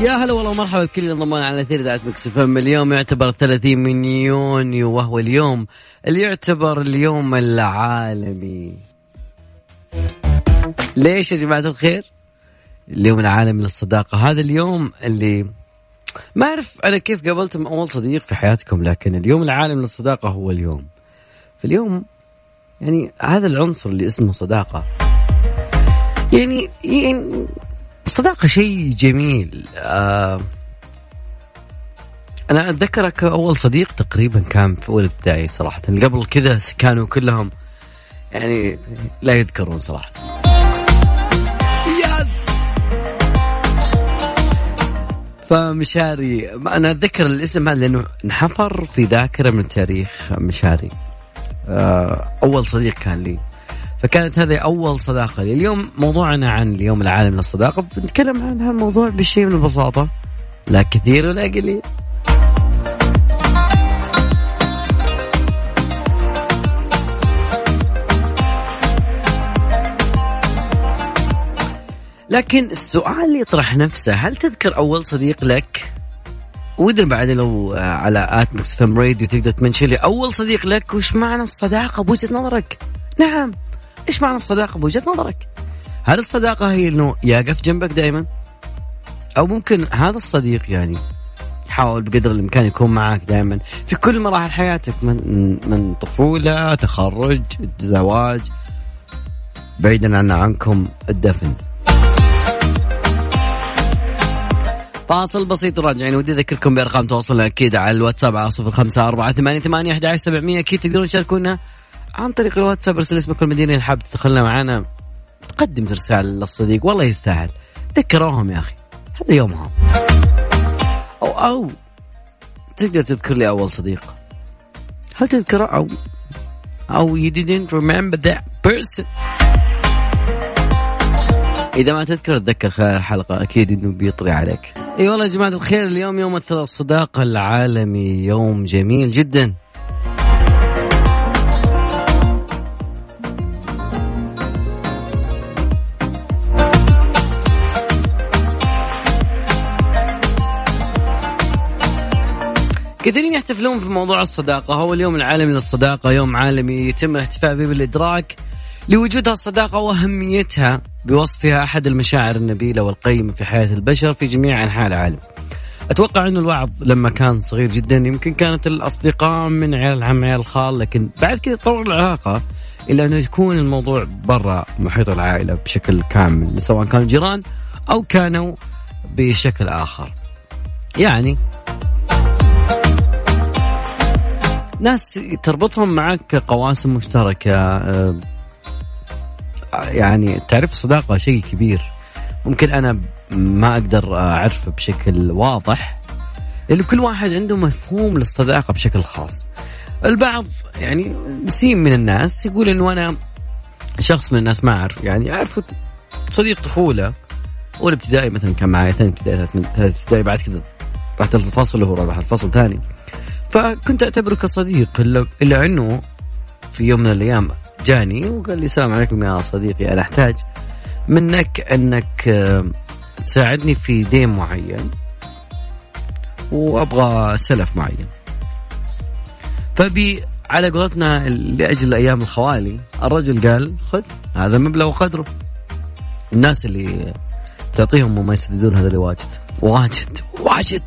يا هلا والله ومرحبا بكل الضمان على اثير اذاعه Mix FM اليوم يعتبر 30 من يونيو وهو اليوم اللي يعتبر اليوم العالمي. ليش يا جماعة الخير؟ اليوم العالمي للصداقة. هذا اليوم اللي ما أعرف أنا كيف قابلتم أول صديق في حياتكم لكن اليوم العالمي للصداقة هو اليوم. فاليوم يعني هذا العنصر اللي اسمه صداقة. يعني يعني الصداقة شيء جميل. آه أنا أتذكرك أول صديق تقريبا كان في أول ابتدائي صراحة. قبل كذا كانوا كلهم يعني لا يذكرون صراحة. يس فمشاري أنا أتذكر الاسم هذا لأنه انحفر في ذاكرة من تاريخ مشاري. آه أول صديق كان لي. فكانت هذه أول صداقة. لي اليوم موضوعنا عن اليوم العالمي للصداقة. بنتكلم عن هالموضوع بشيء من البساطة. لا كثير ولا قليل. لكن السؤال اللي يطرح نفسه هل تذكر أول صديق لك؟ ودنا بعد لو على at Mix FM Radio تقدر ت mention لي أول صديق لك وش معنى الصداقة بوجهة نظرك؟ نعم. إيش معنى الصداقة بوجهه نظرك؟ هل الصداقة هي إنه يقف جنبك دائما؟ أو ممكن هذا الصديق يعني يحاول بقدر الإمكان يكون معك دائما في كل مراحل حياتك من من طفولة، تخرج، زواج بعيدا عن عنكم الدفن. فاصل بسيط وراجعين ودي أذكركم بأرقام تواصلنا أكيد على الواتساب على صفر خمسة أربعة ثمانية ثمانية أحد سبعمية أكيد تقدرون تشاركونا عن طريق الواتساب ارسل اسمك والمدينة اللي حاب تدخلنا معنا تقدم رسالة للصديق والله يستاهل. ذكروهم يا أخي. هذا يومهم. أو أو تقدر تذكر لي أول صديق. هل تذكره؟ أو أو you didn't remember that person. إذا ما تذكر تذكر خلال الحلقة. أكيد إنه بيطري عليك. أي والله يا جماعة الخير اليوم يوم الصداقة العالمي يوم جميل جدا. كثيرين يحتفلون في موضوع الصداقة. هو اليوم العالمي للصداقة يوم عالمي يتم الاحتفاء به بالإدراك لوجود الصداقة وأهميتها بوصفها أحد المشاعر النبيلة والقيمة في حياة البشر في جميع أنحاء العالم. أتوقع أنه البعض لما كان صغير جدا يمكن كانت الأصدقاء من عيال العم عيال الخال لكن بعد كذا تطور العلاقة إلى أنه يكون الموضوع برا محيط العائلة بشكل كامل سواء كانوا جيران أو كانوا بشكل آخر. يعني ناس تربطهم معك قواسم مشتركة آه، يعني تعرف الصداقة شيء كبير. ممكن أنا ما أقدر أعرفه بشكل واضح لأنه كل واحد عنده مفهوم للصداقة بشكل خاص. البعض يعني نسيم من الناس يقول إنه أنا شخص من الناس ما أعرف يعني أعرف صديق طفولة اولى ابتدائي مثلا كان معي ثاني ابتدائي ثالث ابتدائي بعد كذا رحت الفصل وهو راح الفصل ثاني. فكنت اعتبره كصديق الا أنه في يوم من الأيام جاني وقال لي السلام عليكم يا صديقي أنا أحتاج منك أنك تساعدني في دين معين وأبغى سلف معين. فبي على قولتنا لأجل أيام الخوالي الرجل قال خذ هذا مبلغ وقدره الناس اللي تعطيهم وما يسددون هذا اللي واجد. واجد واجد.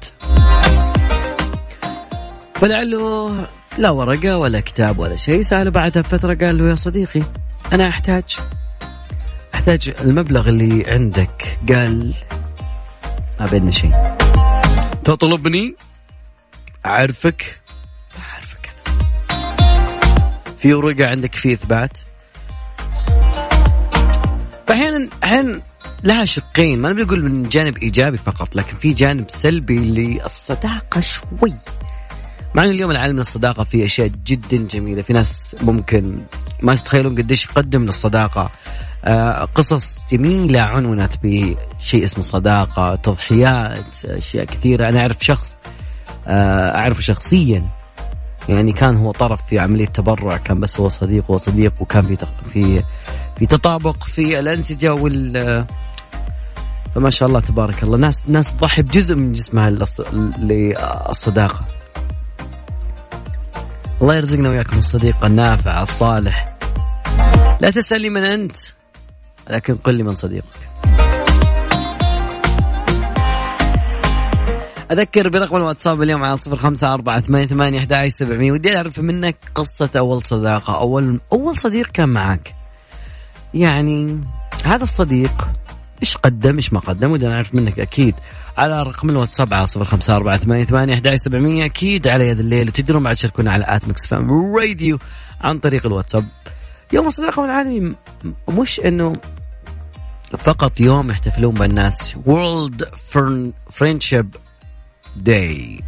فلعله لا ورقة ولا كتاب ولا شيء سأله بعدها بفترة قال له يا صديقي أنا أحتاج أحتاج المبلغ اللي عندك. قال ما بيننا شيء. تطلبني؟ أعرفك؟ ما أعرفك أنا. في ورقة عندك في إثبات؟ فأحيانا أحيانا لها شقين ما نبي نقول من جانب إيجابي فقط لكن في جانب سلبي للصداقة شوي. مع ان اليوم العالمي للصداقه في أشياء جدا جميلة. في ناس ممكن ما تتخيلون قديش يقدم للصداقه آه، قصص جميلة عنونت بشيء اسمه صداقة تضحيات أشياء كثيرة. أنا أعرف شخص آه، أعرفه شخصيا. يعني كان هو طرف في عملية تبرع كان بس هو صديق وصديق وكان في في في تطابق في الأنسجة وال فما شاء الله تبارك الله. ناس ناس تضحي بجزء من جسمها للصداقة. الله يرزقنا وياكم الصديق النافع الصالح. لا تسألني من أنت لكن قل لي من صديقك. أذكر برقم الواتساب اليوم على صفر خمسة أربعة ثمانية ثمانية أحد سبعمية. ودي أعرف منك قصة أول صداقة. أول أول صديق كان معك يعني هذا الصديق إيش قدم إيش ما قدم ودي أعرف منك أكيد على رقم الواتساب على صفر خمسة أربعة ثمانية ثمانية أحد سبعمية أكيد على يا ذا الليل وتقدرون بعد تشاركونا على at Mix FM Radio عن طريق الواتساب. يوم الصداقة العالمي مش إنه فقط يوم يحتفلون بالناس World Friendship Day.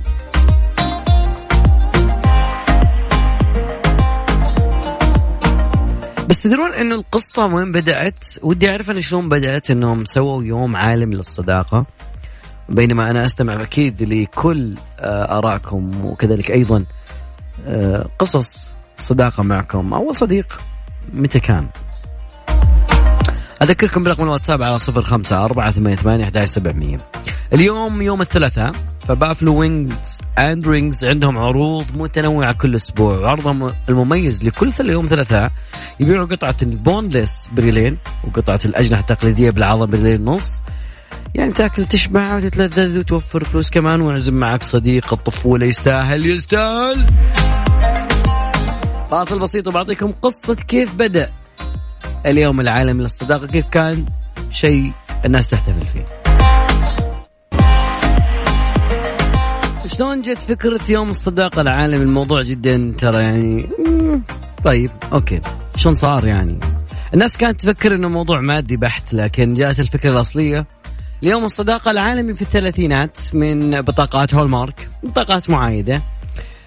بس تدرون إنه القصة وين بدأت؟ ودي أعرف أنا شلون بدأت إنهم سووا يوم عالمي للصداقة بينما أنا أستمع أكيد لكل آه، آرائكم وكذلك أيضا آه، قصص صداقة معكم أول صديق متى كان؟ أذكركم برقم الواتساب على صفر خمسة أربعة ثمانية ثمانية اليوم يوم الثلاثاء ف Buffalo Wings and Rings عندهم عروض متنوعة كل أسبوع وعرضهم المميز لكل يوم ثلاثاء يبيعوا قطعة ال boneless بريلين وقطعة الأجنحة التقليدية بالعظم بريلين نص. يعني تاكل تشبع وتتلذذ وتوفر فلوس كمان واعزم معك صديق الطفولة يستاهل يستاهل. فاصل بسيط وبعطيكم قصة كيف بدأ اليوم العالمي للصداقة كيف كان شيء الناس تحتفل فيه. شلون جت فكرة يوم الصداقة العالمي الموضوع جدا ترى يعني طيب أوكي. شلون صار يعني؟ الناس كانت تفكر إنه موضوع مادي بحت لكن جاءت الفكرة الأصلية. اليوم الصداقة العالمي في الثلاثينات من بطاقات هولمارك بطاقات معايدة.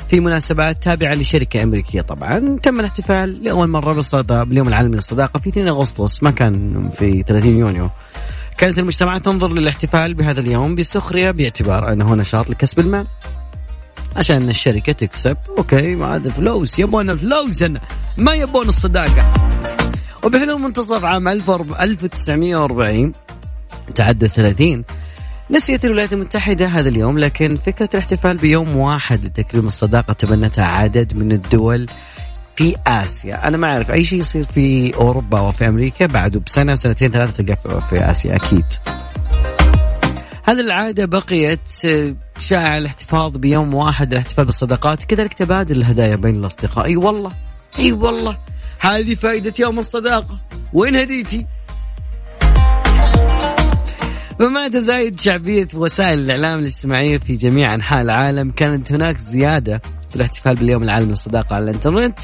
في مناسبات تابعة لشركة أمريكية طبعا. تم الاحتفال لأول مرة بالصداقة باليوم العالمي للصداقة في 2 أغسطس ما كان في 30 يونيو. كانت المجتمعات تنظر للاحتفال بهذا اليوم بسخرية باعتبار أنه نشاط لكسب المال. عشان الشركة تكسب. أوكي ما هذا فلوس يبون فلوس ما يبون الصداقة. وبحلول منتصف عام 1940 تعدى 30 نسيت الولايات المتحدة هذا اليوم لكن فكرة الاحتفال بيوم واحد لتكريم الصداقة تبنتها عدد من الدول في آسيا. أنا ما أعرف أي شيء يصير في أوروبا وفي أمريكا بعده بسنة وسنتين ثلاثة تلقاه في آسيا أكيد. هذه العادة بقيت شائع الاحتفاظ بيوم واحد الاحتفال بالصداقات كذلك تبادل الهدايا بين الأصدقاء. أي والله أي والله. هذه فائدة يوم الصداقة. وين هديتي؟ ومع تزايد شعبية وسائل الإعلام الاجتماعية في جميع أنحاء العالم كانت هناك زيادة في الاحتفال باليوم العالمي للصداقة على الإنترنت.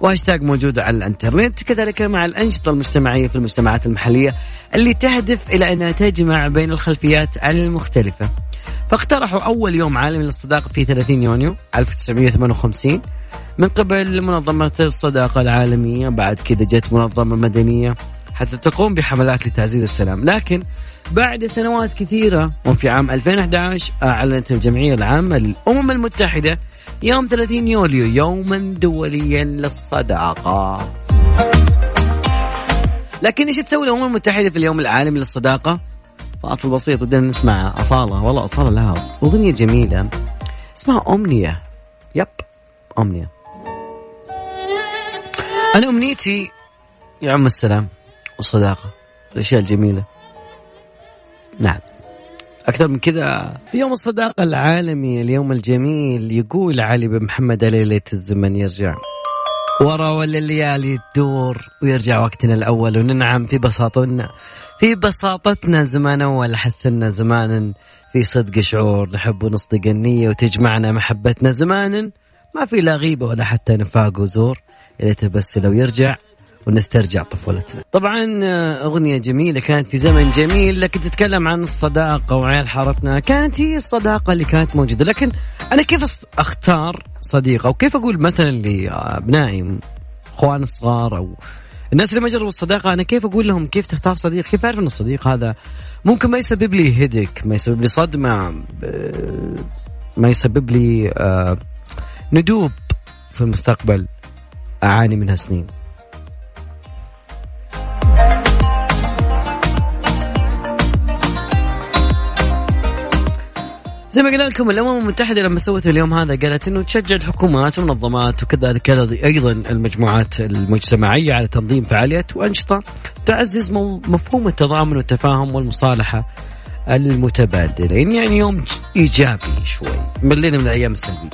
وهاشتاج موجودة على الانترنت كذلك مع الأنشطة المجتمعية في المجتمعات المحلية اللي تهدف إلى أنها تجمع بين الخلفيات المختلفة. فاقترحوا أول يوم عالمي للصداقة في 30 يونيو 1958 من قبل منظمة الصداقة العالمية بعد كده جت منظمة مدنية. حتى تقوم بحملات لتعزيز السلام. لكن بعد سنوات كثيرة وفي عام 2011 أعلنت الجمعية العامة للأمم المتحدة يوم 30 يوليو يوما دوليا للصداقة. لكن إيش تسوي الأمم المتحدة في اليوم العالمي للصداقة؟ فاصل بسيط بدنا نسمع أصالة والله أصالة لها أغنية جميلة اسمها أمنية. يب أمنية. أنا أمنيتي يا عم السلام. والصداقه الأشياء الجميلة. نعم. أكثر من كذا. في يوم الصداقة العالمي اليوم الجميل يقول علي بن محمد ليلة الزمن يرجع. ورا ولا الليالي تدور ويرجع وقتنا الأول وننعم في بساطتنا. في بساطتنا زمان أول حسنا زمانا. في صدق شعور نحب ونصدق النية وتجمعنا محبتنا زمانا. ما في لا غيبة ولا حتى نفاق وزور. يا ليت بس لو يرجع. ونسترجع طفولتنا. طبعا آه، أغنية جميلة كانت في زمن جميل لكن تتكلم عن الصداقة وعيال حارتنا. كانت هي الصداقة اللي كانت موجودة. لكن أنا كيف أختار صديقة؟ وكيف أقول مثلا لأبنائي أخوان الصغار أو الناس اللي ما جربوا الصداقة أنا كيف أقول لهم كيف تختار صديق؟ كيف أعرف أن الصديق هذا ممكن ما يسبب لي هدك ما يسبب لي صدمة ما يسبب لي آه، ندوب في المستقبل أعاني منها سنين. زي ما قلنا لكم الأمم المتحدة لما سوت اليوم هذا قالت إنه تشجع الحكومات والمنظمات وكذلك أيضا المجموعات المجتمعية على تنظيم فعاليات وأنشطة تعزز مفهوم التضامن والتفاهم والمصالحة المتبادلين. يعني يوم إيجابي شوي ملينا من الأيام السلبية.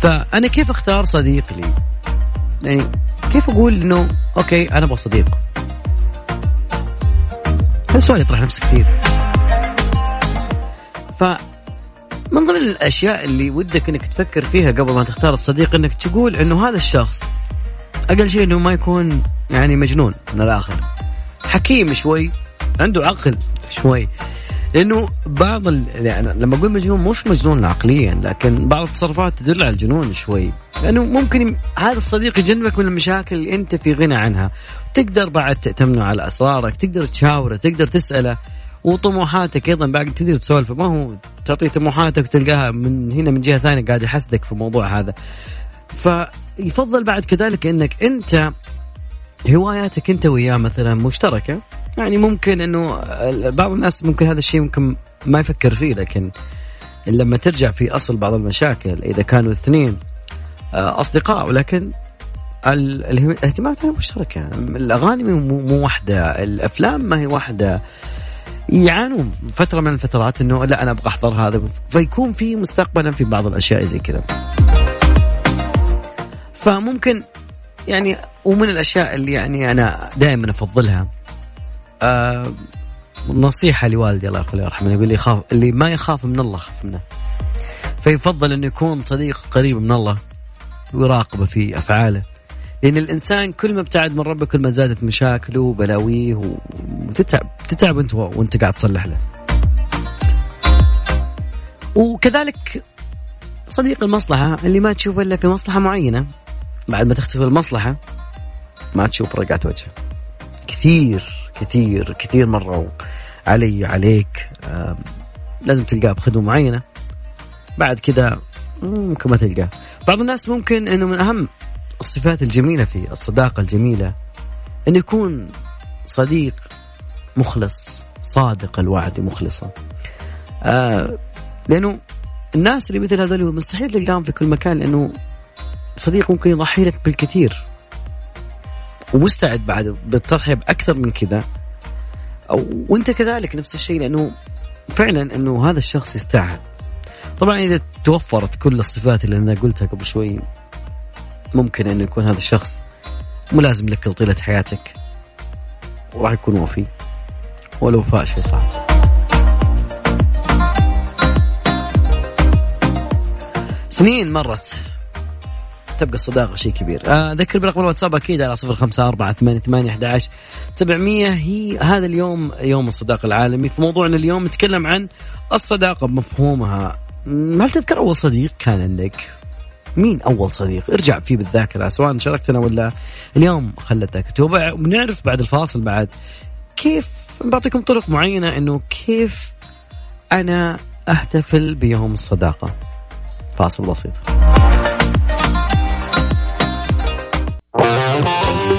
فأنا كيف أختار صديق لي؟ يعني كيف أقول إنه أوكي أنا أبغى صديق؟ هذا السؤال يطرح نفسه كثير. ف من ضمن الأشياء اللي ودك إنك تفكر فيها قبل ما تختار الصديق إنك تقول إنه هذا الشخص أقل شيء إنه ما يكون يعني مجنون من الآخر. حكيم شوي عنده عقل شوي لأنه بعض ال... يعني لما أقول مجنون مش مجنون عقليا لكن بعض التصرفات تدل على الجنون شوي. لأنه ممكن. هذا الصديق يجنبك من المشاكل اللي أنت في غنى عنها. تقدر بعد تأتمنه على أسرارك تقدر تشاوره تقدر تسأله. وطموحاتك أيضا بعد تقدر تسولف. ما هو تعطيه طموحاتك وتلقاها من هنا من جهة ثانية قاعد يحسدك في الموضوع هذا. فيفضل بعد كذلك إنك أنت هواياتك أنت وياه مثلا مشتركة. يعني ممكن إنه بعض الناس ممكن هذا الشيء ممكن ما يفكر فيه لكن لما ترجع في أصل بعض المشاكل إذا كانوا اثنين آه، أصدقاء ولكن الاهتمامات مشتركة. الأغاني مو واحدة الأفلام ما هي واحدة. يعانون فترة من الفترات إنه لا أنا أبغى أحضر هذا. فيكون في مستقبلا في بعض الأشياء زي كذا. فممكن يعني ومن الأشياء اللي يعني أنا دائما أفضلها آه نصيحة لوالدي الله يرحمه يقول لي خاف اللي ما يخاف من الله خاف منه. فيفضل إنه يكون صديق قريب من الله ويراقبه في أفعاله. لأن الإنسان كل ما ابتعد من ربه كل ما زادت مشاكله وبلاويه وتتعب. تتعب أنت وأنت قاعد تصلح له. وكذلك صديق المصلحة اللي ما تشوف إلا في مصلحة معينة بعد ما تختفي المصلحة ما تشوف رقعة وجهه. كثير كثير كثير مروا علي عليك لازم تلقاه بخدمة معينة. بعد كذا ممكن ما تلقاه. بعض الناس ممكن إنه من أهم الصفات الجميلة في الصداقة الجميلة انه يكون صديق مخلص صادق الوعد مخلصا. آه لأنه الناس اللي مثل هذول مستحيل تلقاهم في كل مكان لأنه صديق ممكن يضحي لك بالكثير. ومستعد بعد بالتضحية بأكثر من كذا. أو وأنت كذلك نفس الشيء لأنه فعلا أنه هذا الشخص يستاهل. طبعا إذا توفرت كل الصفات اللي أنا قلتها قبل شوي ممكن أنه يكون هذا الشخص ملازم لك طيلة حياتك. وراح يكون وفي. والوفاء شيء صعب. سنين مرت. تبقى الصداقة شيء كبير. آه، أذكر برقم الواتساب أكيد على صفر خمسة أربعة ثمانية ثمانية أحد سبعمية. هي هذا اليوم يوم الصداقة العالمي. في موضوعنا اليوم نتكلم عن الصداقة بمفهومها. هل تذكر أول صديق كان عندك؟ مين أول صديق؟ ارجع فيه بالذاكرة سواء شاركتنا ولا اليوم خلت ذاكرتي وبنعرف بعد الفاصل بعد كيف بعطيكم طرق معينة أنه كيف أنا أحتفل بيوم الصداقة؟ فاصل بسيط.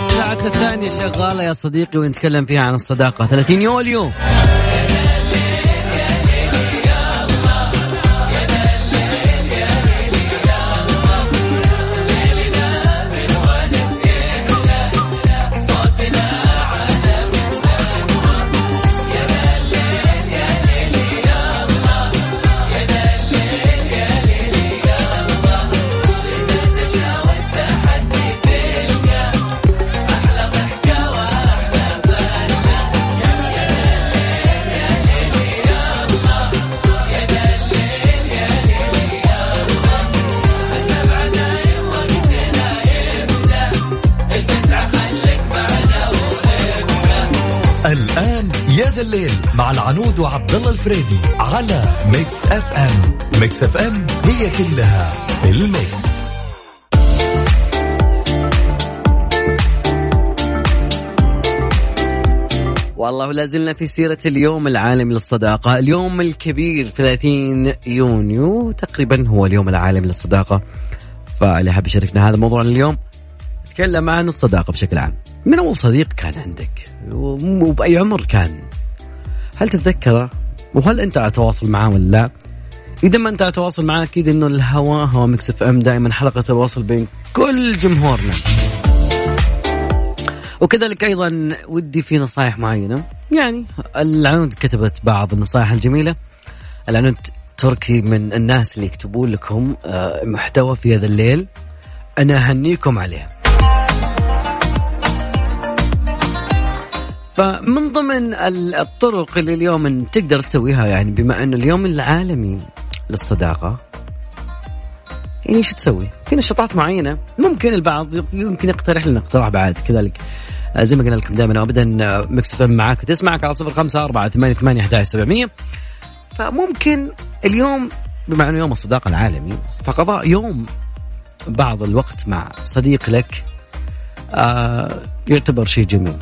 ساعتنا الثانية شغالة يا صديقي ونتكلم فيها عن الصداقة. 30 يوليو. العنود وعبد الله الفريدي على Mix FM Mix FM هي كلها ال mix. والله لا زلنا في سيرة اليوم العالمي للصداقة. اليوم الكبير 30 يونيو. تقريبا هو اليوم العالمي للصداقة. فاللي حاب يشاركنا هذا موضوعنا اليوم. نتكلم عن الصداقة بشكل عام. من أول صديق كان عندك؟ وبأي عمر كان؟ هل تتذكره؟ وهل أنت على تواصل معاه ولا لا؟ إذا ما أنت على تواصل معاه أكيد إنه الهواء هو Mix FM دائما حلقة الوصل بين كل جمهورنا. وكذلك أيضا ودي في نصائح معينة. يعني العنود كتبت بعض النصائح الجميلة. العنود تركي من الناس اللي يكتبون لكم آه، محتوى في يا ذا الليل. أنا أهنيكم عليه. فمن ضمن الطرق اللي اليوم تقدر تسويها يعني بما انه اليوم العالمي للصداقة يعني شو تسوي؟ في نشاطات معينة ممكن البعض يمكن يقترح لنا اقتراح بعد كذلك آه، زي ما قلنا لكم دائما ابدا آه، مكس فم معاك وتسمعك على صفر خمسة أربعة ثمانية ثمانية أحد سبعمية فممكن اليوم بما إنه يوم الصداقة العالمي فقضاء يوم بعض الوقت مع صديق لك آه يعتبر شيء جميل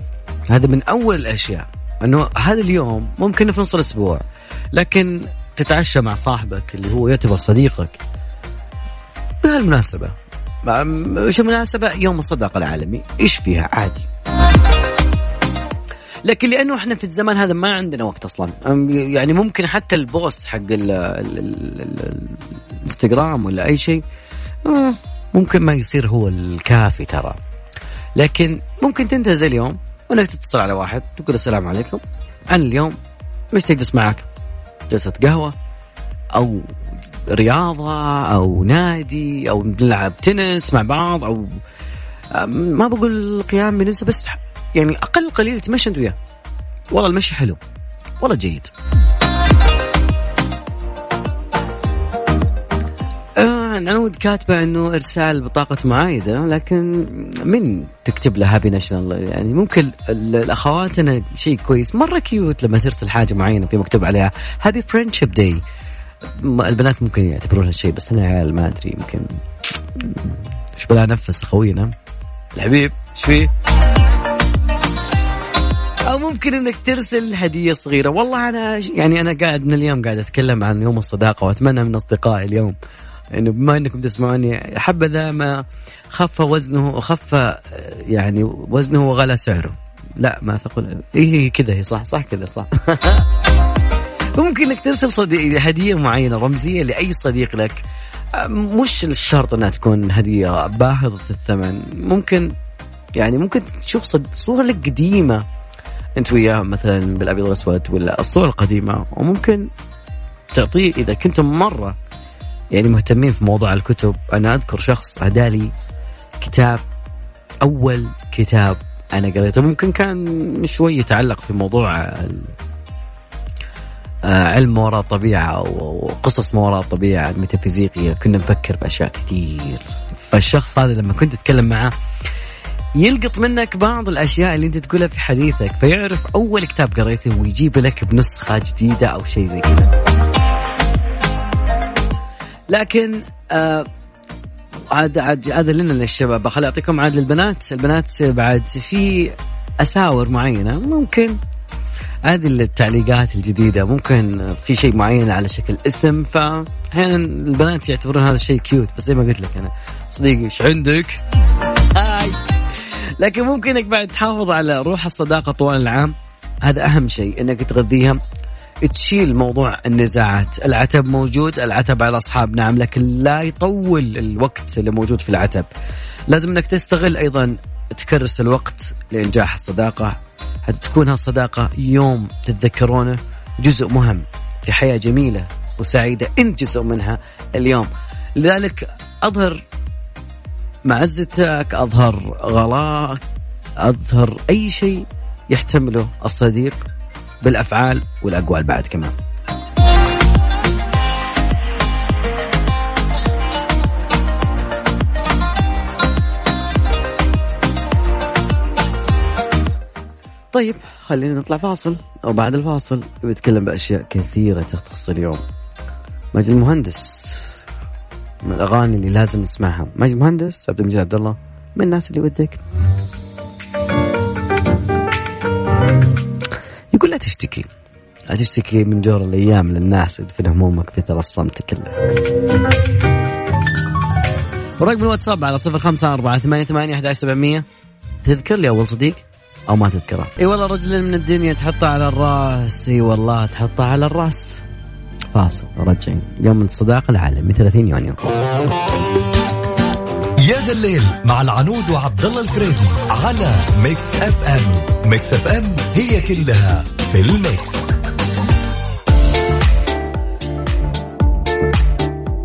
هذا من أول الأشياء إنه هذا اليوم ممكن في نص الأسبوع لكن تتعشى مع صاحبك اللي هو يعتبر صديقك بهالمناسبة. إيش المناسبة يوم الصداقة العالمي. إيش فيها؟ عادي. لكن لأنه إحنا في الزمان هذا ما عندنا وقت أصلا. يعني ممكن حتى البوست حق الإنستغرام ولا أي شيء آه، ممكن ما يصير هو الكافي ترى. لكن ممكن تنتهز اليوم. وإنك تتصل على واحد تقول السلام عليكم. أنا اليوم مش تجلس معك. جلسة قهوة أو رياضة أو نادي أو نلعب تنس مع بعض أو ما بقول قيام بنسبة بس يعني أقل قليل تمشي أنت وياه. والله المشي حلو. والله جيد. عنود كاتبة إنه إرسال بطاقة معايدة لكن من تكتب له happy national؟ يعني ممكن الاخواتنا شيء كويس. مرة cute لما ترسل حاجة معينة في مكتوب عليها. happy friendship day البنات ممكن يعتبرونها شيء بس أنا عيال ما أدري يمكن. إيش بلا نفس خوينا؟ الحبيب إيش فيه؟ أو ممكن إنك ترسل هدية صغيرة. والله أنا يعني أنا قاعد من اليوم قاعد أتكلم عن يوم الصداقة وأتمنى من أصدقائي اليوم إنه بما إنكم تسمعوني حبذا ما خف وزنه وخف يعني وزنه وغلى سعره. لا ما تقول إيه كذا هي صح صح كذا صح. ممكن إنك ترسل صديق هدية معينة رمزية لأي صديق لك. مش الشرط إنها تكون هدية باهظة الثمن. ممكن يعني ممكن تشوف صورة لك قديمة. أنت وياه مثلا بالأبيض والأسود ولا الصور القديمة. وممكن تعطيه إذا كنتم مرة يعني مهتمين في موضوع الكتب. أنا أذكر شخص اهدالي كتاب أول كتاب أنا قريته. ممكن كان شوي يتعلق في موضوع آه، علم ما وراء الطبيعة وقصص ما وراء الطبيعة الميتافيزيقية. كنا نفكر بأشياء كثير. فالشخص هذا لما كنت تتكلم معاه يلقط منك بعض الأشياء اللي أنت تقولها في حديثك فيعرف أول كتاب قريته ويجيب لك بنسخة جديدة أو شيء زي كذا. لكن آه عاد عاد هذا لنا للشباب. خلي أعطيكم عاد للبنات. البنات بعد في أساور معينة ممكن هذه التعليقات الجديدة ممكن في شيء معين على شكل اسم. فأحيانا البنات يعتبرون هذا الشيء كيوت بس زي ما قلت لك أنا. صديقي إيش عندك؟ هاي. لكن ممكن إنك بعد تحافظ على روح الصداقة طوال العام. هذا أهم شيء إنك تغذيها. تشيل موضوع النزاعات. العتب موجود العتب على أصحاب نعم لكن لا يطول الوقت اللي موجود في العتب. لازم أنك تستغل أيضا تكرس الوقت لإنجاح الصداقة. تكون هالصداقة يوم تتذكرونه جزء مهم في حياة جميلة وسعيدة أنت جزء منها اليوم. لذلك أظهر معزتك أظهر غلاك أظهر أي شيء يحتمله الصديق. بالأفعال والأقوال بعد كمان. طيب خلينا نطلع فاصل. وبعد الفاصل بنتكلم بأشياء كثيرة تختص اليوم. مجد المهندس من الأغاني اللي لازم نسمعها. مجد المهندس عبد المجيد عبد الله من الناس اللي ودك؟ يقول لا تشتكي. لا تشتكي من جور الأيام للناس ادفن همومك في ثرى الصمت كله. ورقم الواتساب على صفر خمسة أربعة ثمانية ثمانية أحد سبعمية. تذكر لي أول صديق أو ما تذكره؟ إي والله رجل من الدنيا تحطه على الرأس. إي والله تحطه على الرأس. فاصل رجعين. يوم الصداقة العالمي 30 يونيو. يا ذا الليل مع العنود وعبد الله الفريدي على Mix FM Mix FM هي كلها في ال mix.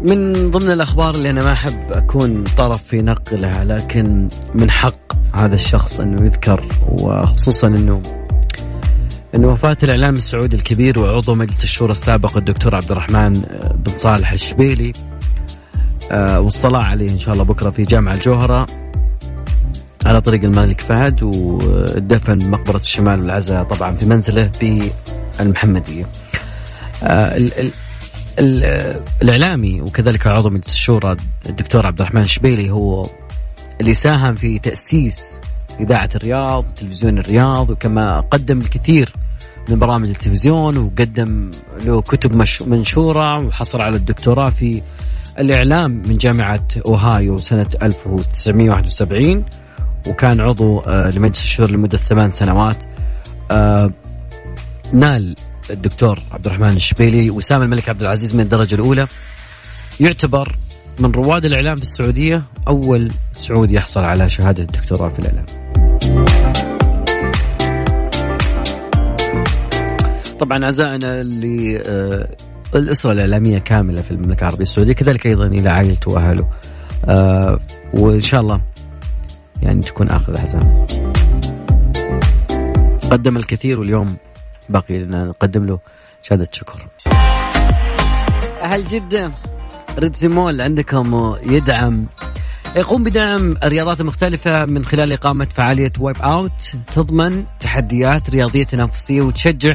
من ضمن الأخبار اللي أنا ما أحب أكون طرف في نقلها لكن من حق هذا الشخص إنه يذكر وخصوصا إنه إنه وفاة الإعلام السعودي الكبير وعضو مجلس الشورى السابق الدكتور عبد الرحمن بن صالح الشبيلي. آه، واصطلاع عليه إن شاء الله بكرة في جامع الجوهرة على طريق الملك فهد ودفن مقبرة الشمال والعزاء طبعا في منزله بالمحمديه. آه، الإعلامي وكذلك عضو مجلس الشورى الدكتور عبد الرحمن الشبيلي هو اللي ساهم في تأسيس إذاعة الرياض تلفزيون الرياض وكما قدم الكثير من برامج التلفزيون وقدم له كتب منشورة وحصل على الدكتوراه في الإعلام من جامعة أوهايو سنة 1971 وكان عضو آه، لمجلس الشورى لمدة ثمان سنوات. آه، نال الدكتور عبد الرحمن الشبيلي وسام الملك عبد العزيز من الدرجة الأولى. يعتبر من رواد الإعلام في السعودية أول سعودي يحصل على شهادة الدكتوراه في الإعلام. طبعا أعزائنا اللي الأسرة الإعلامية كاملة في المملكة العربية السعودية كذلك أيضا إلى عائلته وأهله. آه وإن شاء الله يعني تكون آخر الأحزان قدم الكثير واليوم باقي لنا نقدم له شهادة شكر. أهل جدة ريدزي مول عندكم يدعم. يقوم بدعم الرياضات المختلفة من خلال إقامة فعالية وايب أوت تضمن تحديات رياضية تنافسية وتشجع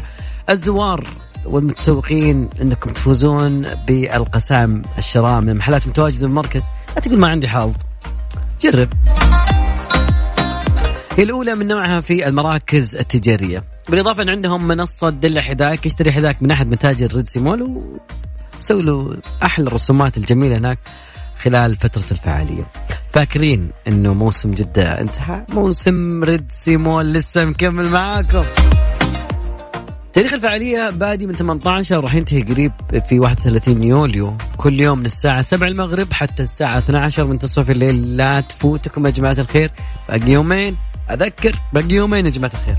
الزوار. والمتسوقين انكم تفوزون بالقسام الشراء من محلات متواجدة في المركز. لا تقول ما عندي حظ. جرب. هي الأولى من نوعها في المراكز التجارية. بالإضافة أن عندهم منصة دلة حذاك اشتري حذاك من أحد متاجر Red Mall وسوي له أحلى الرسومات الجميلة هناك خلال فترة الفعالية. فاكرين أنه موسم جدة انتهى؟ موسم Red Mall لسه مكمل معاكم. تاريخ الفعالية بادي من 18 راح ينتهي قريب في 31 يوليو. كل يوم من الساعة 7 المغرب حتى الساعة 12 منتصف الليل. لا تفوتكم يا جماعة الخير. باقي يومين. أذكر باقي يومين يا جماعة الخير.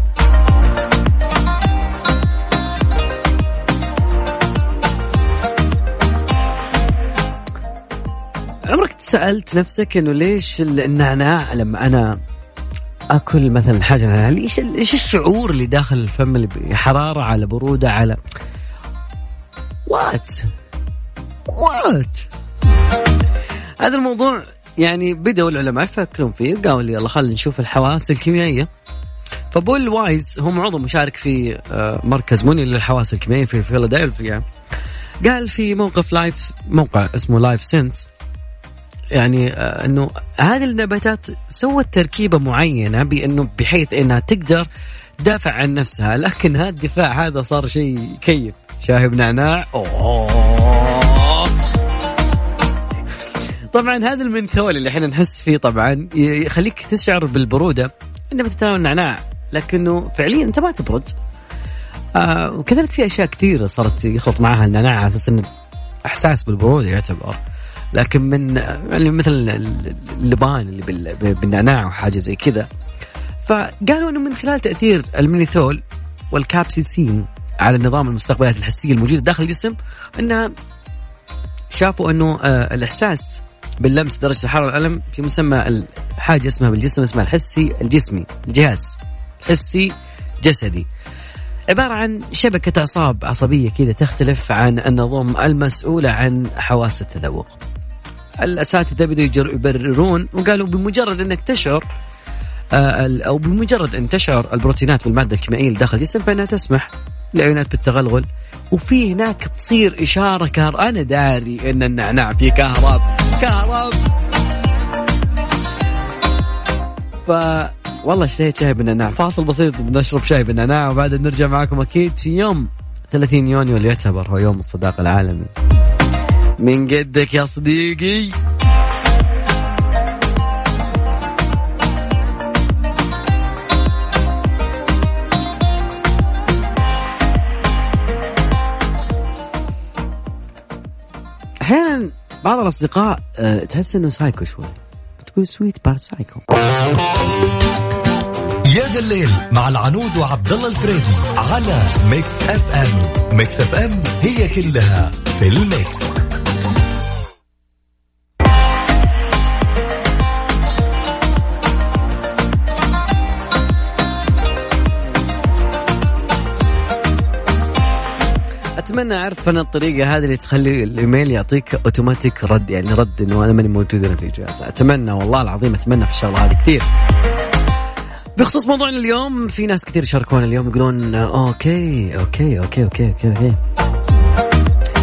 عمرك تسألت نفسك إنه ليش النعناع لما أنا أكل مثلا حاجة إيش إيش الشعور اللي داخل الفم اللي حرارة على برودة على وات وات هذا الموضوع يعني بدأوا العلماء يفكرون فيه قالوا لي يلا خلينا نشوف الحواس الكيميائية. فبول وايز هم عضو مشارك في آه، مركز موني للحواس الكيميائية في فيلادلفيا. قال في موقف Live موقع اسمه Live Science يعني آه، إنه هذه النباتات سوت تركيبة معينة بإنه بحيث إنها تقدر تدافع عن نفسها لكن هذا الدفاع هذا صار شيء كيف شاي بنعناع أوه. طبعا هذا المنثول اللي إحنا نحس فيه طبعا يخليك تشعر بالبرودة عندما تتناول النعناع لكنه فعليا أنت ما تبرد. آه وكذلك في أشياء كثيرة صارت يخلط معها النعناع على أساس إنه إحساس بالبرودة يعتبر. لكن من يعني مثل اللبان اللي بالنعناع وحاجه زي كذا. فقالوا إنه من خلال تأثير المينيثول والكابسيسين على النظام المستقبلات الحسية الموجودة داخل الجسم انها شافوا إنه آه الإحساس باللمس درجة الحرارة والألم في مسمى حاجة اسمها بالجسم اسمها الحسي الجسمي الجهاز حسي جسدي. عبارة عن شبكة أعصاب عصبية كذا تختلف عن النظم المسؤولة عن حواس التذوق. الأساتذة بدوا يبررون وقالوا بمجرد أنك تشعر آه، أو بمجرد أن تشعر البروتينات والمادة الكيميائية اللي داخل الجسم فإنها تسمح للعيونات بالتغلغل. وفي هناك تصير إشارة كهر أنا داري إن النعناع فيه كهرب كهرب. ف والله اشتهيت شاي بالنعناع. فاصل بسيط بنشرب شاي بالنعناع وبعدين نرجع معكم أكيد في يوم 30 يونيو اللي يعتبر هو يوم الصداقه العالمي. من قدك يا صديقي. أحيانا بعض الأصدقاء آه، تحس إنه سايكو شوي. بتقول sweet but psycho يا ذا الليل مع العنود وعبد الله الفريدي على Mix FM Mix FM هي كلها في ال mix. أتمنى أعرف أنا الطريقة هذه اللي تخلي الإيميل يعطيك أوتوماتيك رد يعني رد إنه أنا ماني موجود أنا في اجازه أتمنى والله العظيم أتمنى في الشغلة هذه كثير. بخصوص موضوعنا اليوم في ناس كثير يشاركون اليوم يقولون okay okay okay okay okay, okay.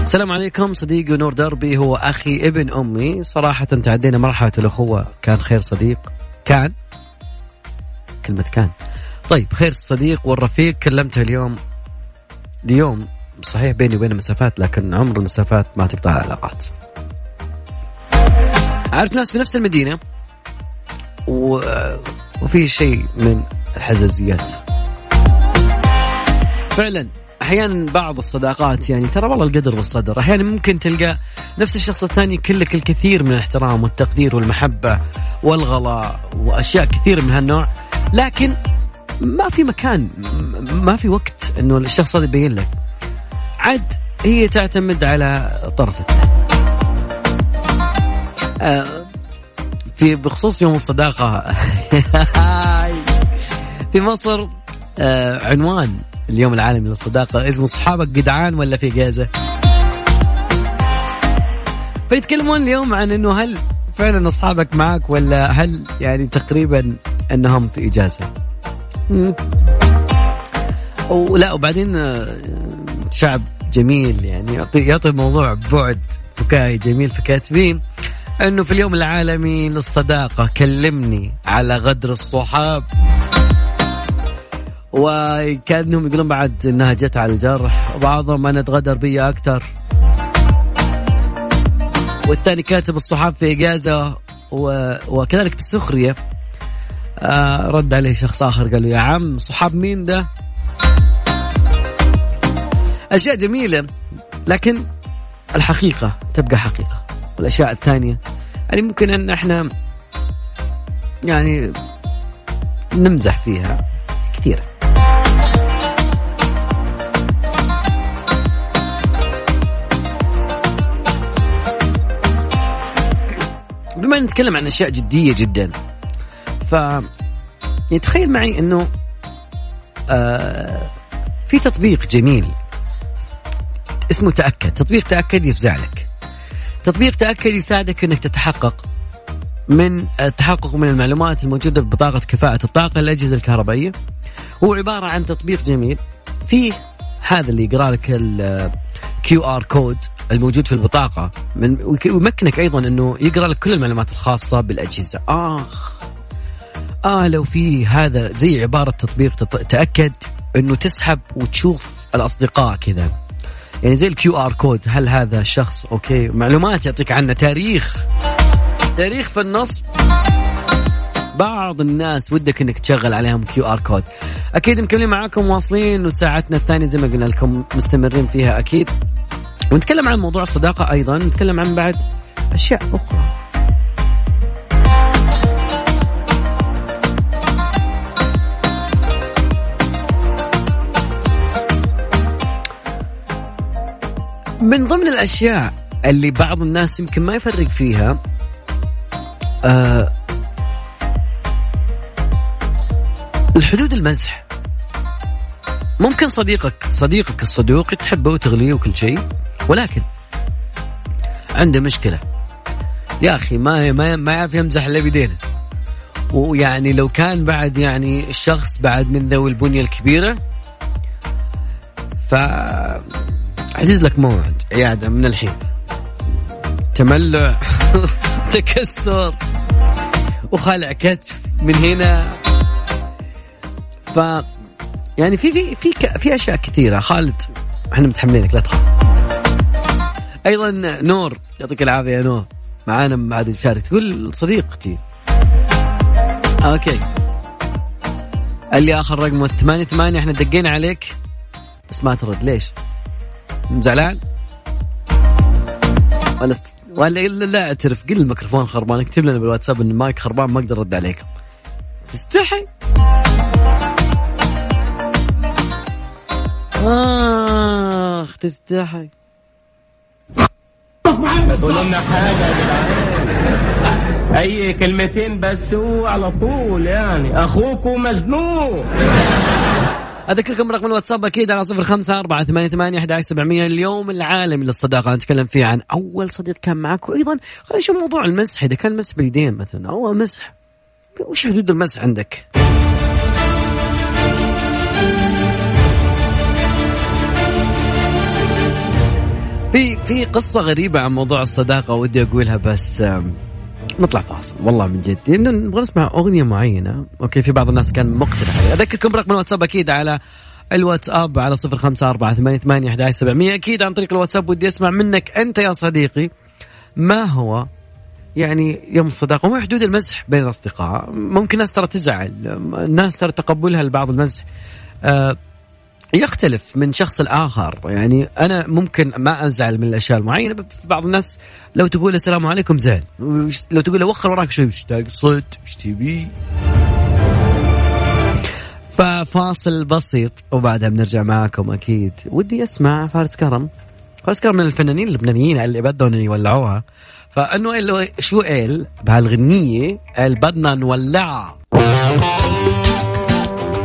السلام عليكم صديقي نور دربي هو أخي ابن أمي. صراحة تعدينا مرحله الأخوة. كان خير صديق. كان؟ كلمة كان. طيب خير الصديق والرفيق كلمته اليوم اليوم صحيح بيني وبينه مسافات لكن عمر المسافات ما تقطع العلاقات عارف ناس في نفس المدينة و... وفي شيء من الحزازيات فعلا أحيانا بعض الصداقات يعني ترى والله القدر بالصدر أحيانا ممكن تلقى نفس الشخص الثاني كلك الكثير من الاحترام والتقدير والمحبة والغلاء وأشياء كثير من هالنوع. لكن ما في مكان ما في وقت إنه الشخص هذا يبين لك. عد هي تعتمد على طرف الثاني آه، في بخصوص يوم الصداقة. في مصر آه، عنوان اليوم العالمي للصداقة. اسمه صحابك جدعان ولا في جازة فيتكلمون اليوم عن إنه هل فعلا أصحابك معك ولا هل يعني تقريبا إنهم في إجازة؟ ولا وبعدين آه، شعب جميل يعني يعطي يعطي الموضوع بعد فكاهي جميل فكاتبين إنه في اليوم العالمي للصداقة كلمني على غدر الصحاب. وكأنهم يقولون بعد إنها جت على الجرح وبعضهم أنا أتغدر بي أكثر والثاني كاتب الصحاب في إجازة و... وكذلك بالسخريه آه رد عليه شخص آخر قال له يا عم صحاب مين ده؟ أشياء جميلة لكن الحقيقة تبقى حقيقة. والأشياء الثانية يعني ممكن أن إحنا يعني نمزح فيها كثيره بما نتكلم عن أشياء جدية جدا ف يتخيل معي إنه آه في تطبيق جميل اسمه تأكد تطبيق تأكد يفزع لك تطبيق تأكد يساعدك أنك تتحقق من التحقق من المعلومات الموجودة ببطاقة كفاءة الطاقة للأجهزة الكهربائية. هو عبارة عن تطبيق جميل. فيه هذا اللي يقرأ لك ال QR code الموجود في البطاقة. من ويمكنك أيضا أنه يقرأ لك كل المعلومات الخاصة بالأجهزة. آخ. آه لو في هذا زي عبارة تطبيق تأكد أنه تسحب وتشوف الأصدقاء كذا. يعني زي ال QR code هل هذا شخص okay؟ معلومات يعطيك عنه. تاريخ. تاريخ في النصب بعض الناس ودك إنك تشغل عليهم QR code أكيد مكملين معاكم واصلين وساعتنا الثانية زي ما قلنا لكم مستمرين فيها أكيد. ونتكلم عن موضوع الصداقة أيضا. نتكلم عن بعد أشياء أخرى. من ضمن الأشياء اللي بعض الناس يمكن ما يفرق فيها آه الحدود المزح. ممكن صديقك صديقك الصدوق تحبه وتغليه وكل شيء ولكن عنده مشكلة. يا أخي ما ما ما يعرف يمزح إلا بيدينه. ويعني لو كان بعد يعني الشخص بعد من ذوي البنية الكبيرة ف احجز لك موعد. عياده من الحين. تملع. تكسر. وخلع كتف. من هنا. ف يعني في في في في أشياء كثيرة. خالد إحنا متحملينك لا تخاف. أيضا نور يعطيك العافية يا نور. معانا بعد تشارك تقول صديقتي. okay. قال لي آخر رقم 8 8 إحنا دقينا عليك. بس ما ترد. ليش؟ زعلان؟ ولا ولا لا اعترف قل الميكروفون خربان اكتب لنا بالواتساب إن المايك خربان ما أقدر أرد عليكم. تستحي؟ آخ تستحي. يا جدعان أي كلمتين بس هو على طول يعني. أخوكم مزنوق. أذكركم رقم الواتساب أكيد على صفر خمسة أربعة ثمانية ثمانية أحد سبعمية اليوم العالمي للصداقة. نتكلم فيه عن أول صديق كان معك. وأيضا خلينا نشوف موضوع المسح. إذا كان مسح باليدين مثلا أو مسح وش حدود المسح عندك؟ في في قصة غريبة عن موضوع الصداقة ودي أقولها بس نطلع فاصل. والله من جد. نبغى نسمع أغنية معينة. أوكي في بعض الناس كان مقتنع عليها. أذكركم رقم الواتساب أكيد على الواتساب على صفر خمسة أربعة ثمانية ثمانية أحد سبعمية. أكيد عن طريق الواتساب ودي أسمع منك أنت يا صديقي ما هو يعني يوم الصداقة. وما حدود المزح بين الأصدقاء؟ ممكن ناس ترى تزعل. الناس ترى تقبلها لبعض المزح. آه يختلف من شخص لآخر. يعني أنا ممكن ما أزعل من الأشياء المعينة بعض الناس لو تقول السلام عليكم وش- لو تقول له وخر وراك شوي وش تقصد وش تبي؟ ففاصل بسيط وبعدها بنرجع معاكم أكيد. ودي أسمع فارس كرم. فارس كرم من الفنانين اللبنانيين اللي بدهم يولعوها. فأنه قال له شو قال؟ بهالغنية قال بدنا نولعها.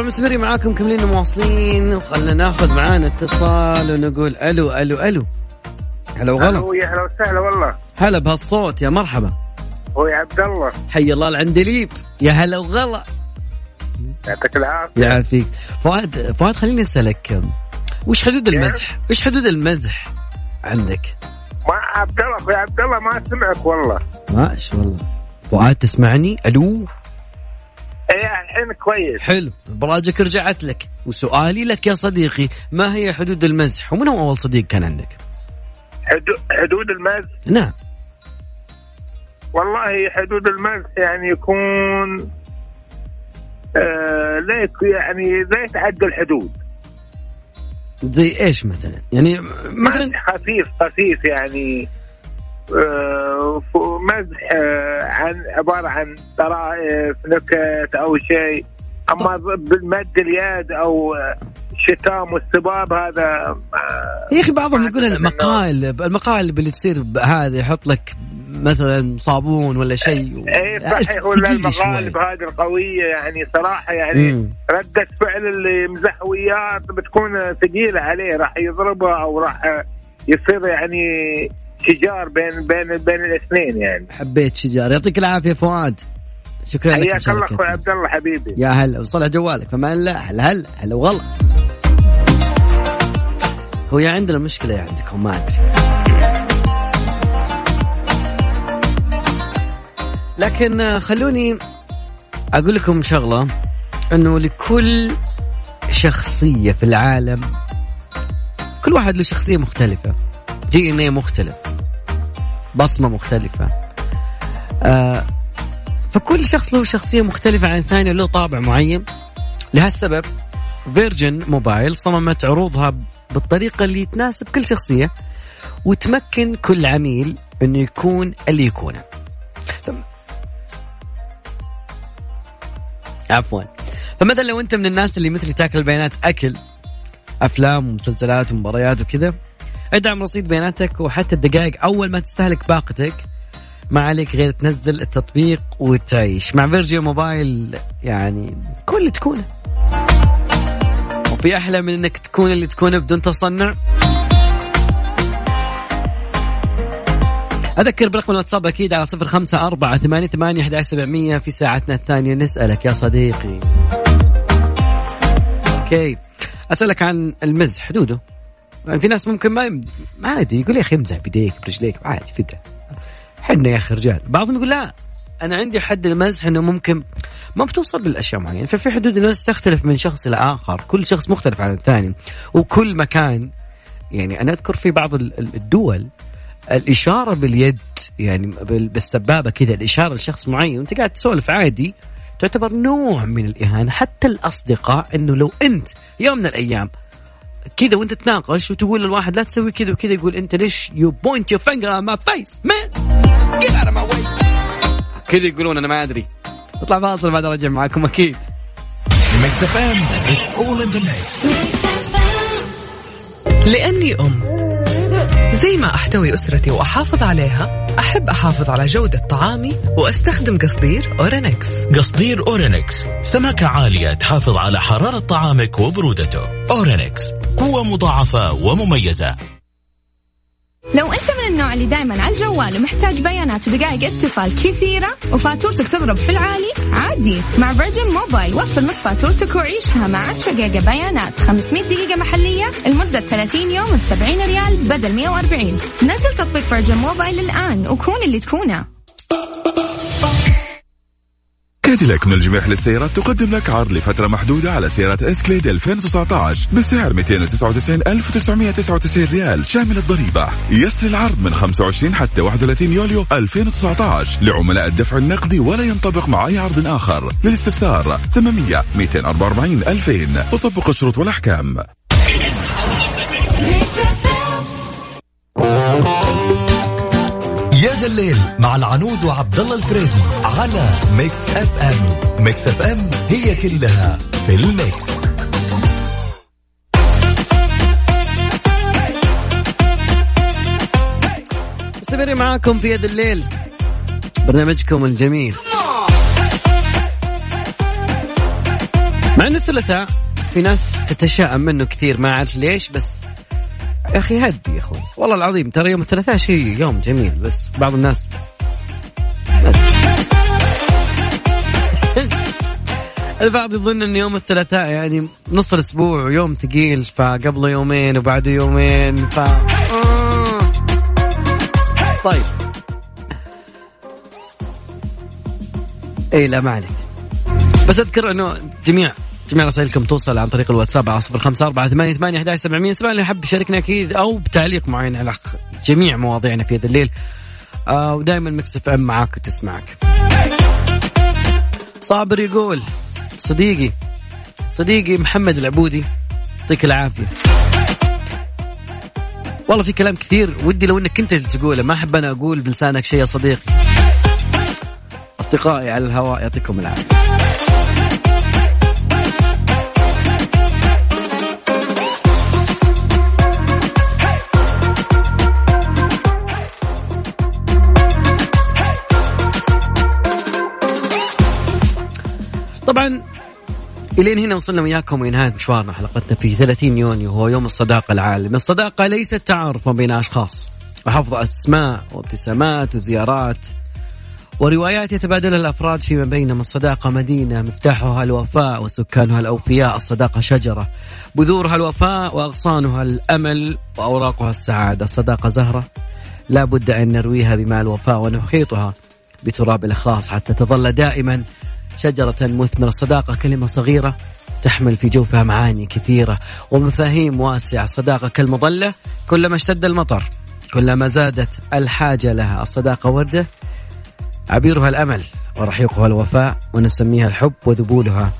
طبعا مستمرين معاكم كملين مواصلين. وخلنا ناخذ معانا اتصال ونقول ألو ألو ألو. هلا وغلا. ألو يا هلا وسهلا والله. هلا بهالصوت يا مرحبا. هو يا عبد الله. حي الله العندليب يا هلا وغلا. يعطيك العافية. يعافيك. فؤاد فؤاد خليني أسألك وش حدود المزح؟ وش حدود المزح عندك؟ ما عبد الله أخوي عبد الله ما سمعك والله. ماشي والله. فؤاد تسمعني؟ ألو؟ إيه الحين كويس. حلو. براجك رجعت لك. وسؤالي لك يا صديقي ما هي حدود المزح؟ ومن هو أول صديق كان عندك؟ حدود, حدود المز نعم. والله حدود المز يعني يكون آه لا يعني لا يتعدى الحدود. زي إيش مثلا؟ يعني مثلا خفيف خفيف يعني. مزح آه عن عبارة عن طرائف نكت أو شيء أما بالمد اليد أو آه، شتام والسباب هذا آه، يا أخي بعضهم يقول المقالب المقالب اللي تصير هذه يحط لك مثلا صابون ولا شيء إيه صحيح ولا ثقيل شوي. المقالب هذه القوية يعني صراحة يعني مم. ردة فعل اللي يمزح وياه بتكون ثقيلة عليه راح يضربه أو راح يصير يعني شجار بين بين بين الاثنين يعني. حبيت شجار. يعطيك العافية فؤاد. شكرا لك حياك الله. أخوي عبد الله حبيبي. يا هلا وصلح جوالك. فما لا هلا هلا هلا وغلا هو يا عندنا مشكلة يا عندكم ما أدري. لكن خلوني أقول لكم شغلة إنه لكل شخصية في العالم كل واحد له شخصية مختلفة. دي إن مختلف. بصمة مختلفة. آه فكل شخص له شخصية مختلفة عن الثاني له طابع معين. لهالسبب فيرجن موبايل صممت عروضها بالطريقة اللي تناسب كل شخصية وتمكن كل عميل إنه يكون اللي يكونه. عفوا. فمثلا لو أنت من الناس اللي مثلي تاكل بيانات أكل أفلام ومسلسلات ومباريات وكذا ادعم رصيد بياناتك وحتى الدقائق أول ما تستهلك باقتك. ما عليك غير تنزل التطبيق وتعيش. مع فيرجيو موبايل يعني كل اللي تكونه. وفي أحلى من إنك تكون اللي تكونه بدون تصنع. أذكر برقم الواتساب أكيد على صفر خمسة أربعة ثمانية ثمانية أحد سبعمية في ساعتنا الثانية. نسألك يا صديقي. أوكي. أسألك عن المزح. حدوده. يعني في ناس ممكن ما ما عادي يقول يا أخي امزح بيديك برجليك عادي فدا حنا يا أخي رجال. بعضهم يقول لا أنا عندي حد المزح إنه ممكن ما بتوصل للاشياء معينة. ففي حدود المزح تختلف من شخص إلى آخر. كل شخص مختلف عن الثاني. وكل مكان يعني أنا أذكر في بعض ال- ال- الدول الإشارة باليد يعني بال- بالسبابة كذا الإشارة لشخص معين وأنت قاعد تسولف عادي تعتبر نوع من الإهانة. حتى الأصدقاء إنه لو أنت يوم من الأيام كذا وانت تناقش وتقول للواحد لا تسوي كذا وكذا يقول انت ليش you point your finger on my face man. Get out of my way. كذا يقولون أنا ما أدري. نطلع فاصل بعد أرجع معاكم أكيد. Mix FM it's all in the mix لأني أم. زي ما أحتوي أسرتي وأحافظ عليها أحب أحافظ على جودة طعامي وأستخدم قصدير أورينكس. قصدير أورينكس سماكة عالية تحافظ على حرارة طعامك وبرودته. أورينكس قوة مضاعفة ومميزة. لو أنت من النوع اللي دايما على الجوال ومحتاج بيانات ودقائق اتصال كثيرة وفاتورتك تضرب في العالي عادي. مع Virgin Mobile وفر نص فاتورتك وعيشها مع 10 جيجا بيانات. 500 دقيقة محلية لمدة 30 يوم ب 70 ريال بدل 140 نزل تطبيق Virgin Mobile الآن وكون اللي تكونه. Cadillac من الجميع للسيارات تقدم لك عرض لفترة محدودة على سيارة Escalade 2019 بسعر 299999 ريال شامل الضريبة. يسري العرض من 25 حتى 31 يوليو 2019 لعملاء الدفع النقدي ولا ينطبق مع أي عرض آخر. للاستفسار 800 244 2000 تطبق الشروط والأحكام. الليل مع العنود وعبد الله الفريدي على Mix FM. Mix FM هي كلها في ال mix. مستمرين معاكم في يا ذا الليل. برنامجكم الجميل. مع ان الثلاثاء في ناس تتشائم منه كثير ما أعرف ليش بس يا أخي هدي يا أخوي. والله العظيم ترى يوم الثلاثاء شيء يوم جميل بس بعض الناس البعض يظن إن يوم الثلاثاء يعني نص الأسبوع ويوم ثقيل فقبله يومين وبعده يومين ف آه. طيب. اي لا ما عليك. بس أذكر إنه جميع جميع رسائلكم توصل عن طريق الواتساب على صفر خمسة أربعة ثمانية ثمانية أحد سبعمية سبعة اللي يحب يشاركنا أكيد أو بتعليق معين على جميع مواضيعنا في هذا الليل. آه ودائما مكسف إم معاك وتسمعك. صابر يقول صديقي صديقي محمد العبودي يعطيك العافية. والله في كلام كثير ودي لو إنك انت تقوله ما أحب أنا أقول بلسانك شيء يا صديقي. أصدقائي على الهواء يعطيكم العافية. طبعا إلين هنا وصلنا وياكم ونهايه مشوارنا حلقتنا في 30 يونيو هو يوم الصداقة العالمي، الصداقة ليست تعارفا بين أشخاص. وحفظ أسماء وابتسامات وزيارات وروايات يتبادلها الأفراد فيما بينهم، الصداقة مدينة مفتاحها الوفاء وسكانها الأوفياء، الصداقة شجرة بذورها الوفاء وأغصانها الأمل وأوراقها السعادة، الصداقة زهرة لا بد أن نرويها بماء الوفاء ونحيطها بتراب الإخلاص حتى تظل دائما شجرة مثمرة الصداقة كلمة صغيرة تحمل في جوفها معاني كثيرة ومفاهيم واسعة الصداقة كالمظلة كلما اشتد المطر كلما زادت الحاجة لها. الصداقة وردة عبيرها الأمل ورحيقها الوفاء ونسميها الحب وذبولها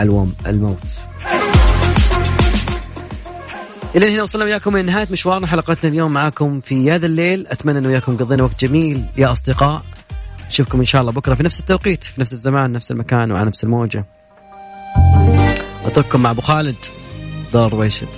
الوم الموت. إلى هنا وصلنا وياكم لنهاية مشوارنا حلقتنا اليوم معاكم في هذا الليل. أتمنى أن وياكم قضينا وقت جميل. يا أصدقاء نشوفكم إن شاء الله بكرة في نفس التوقيت في نفس الزمان نفس المكان وعلى نفس الموجة. أترككم مع أبو خالد دار رويشد.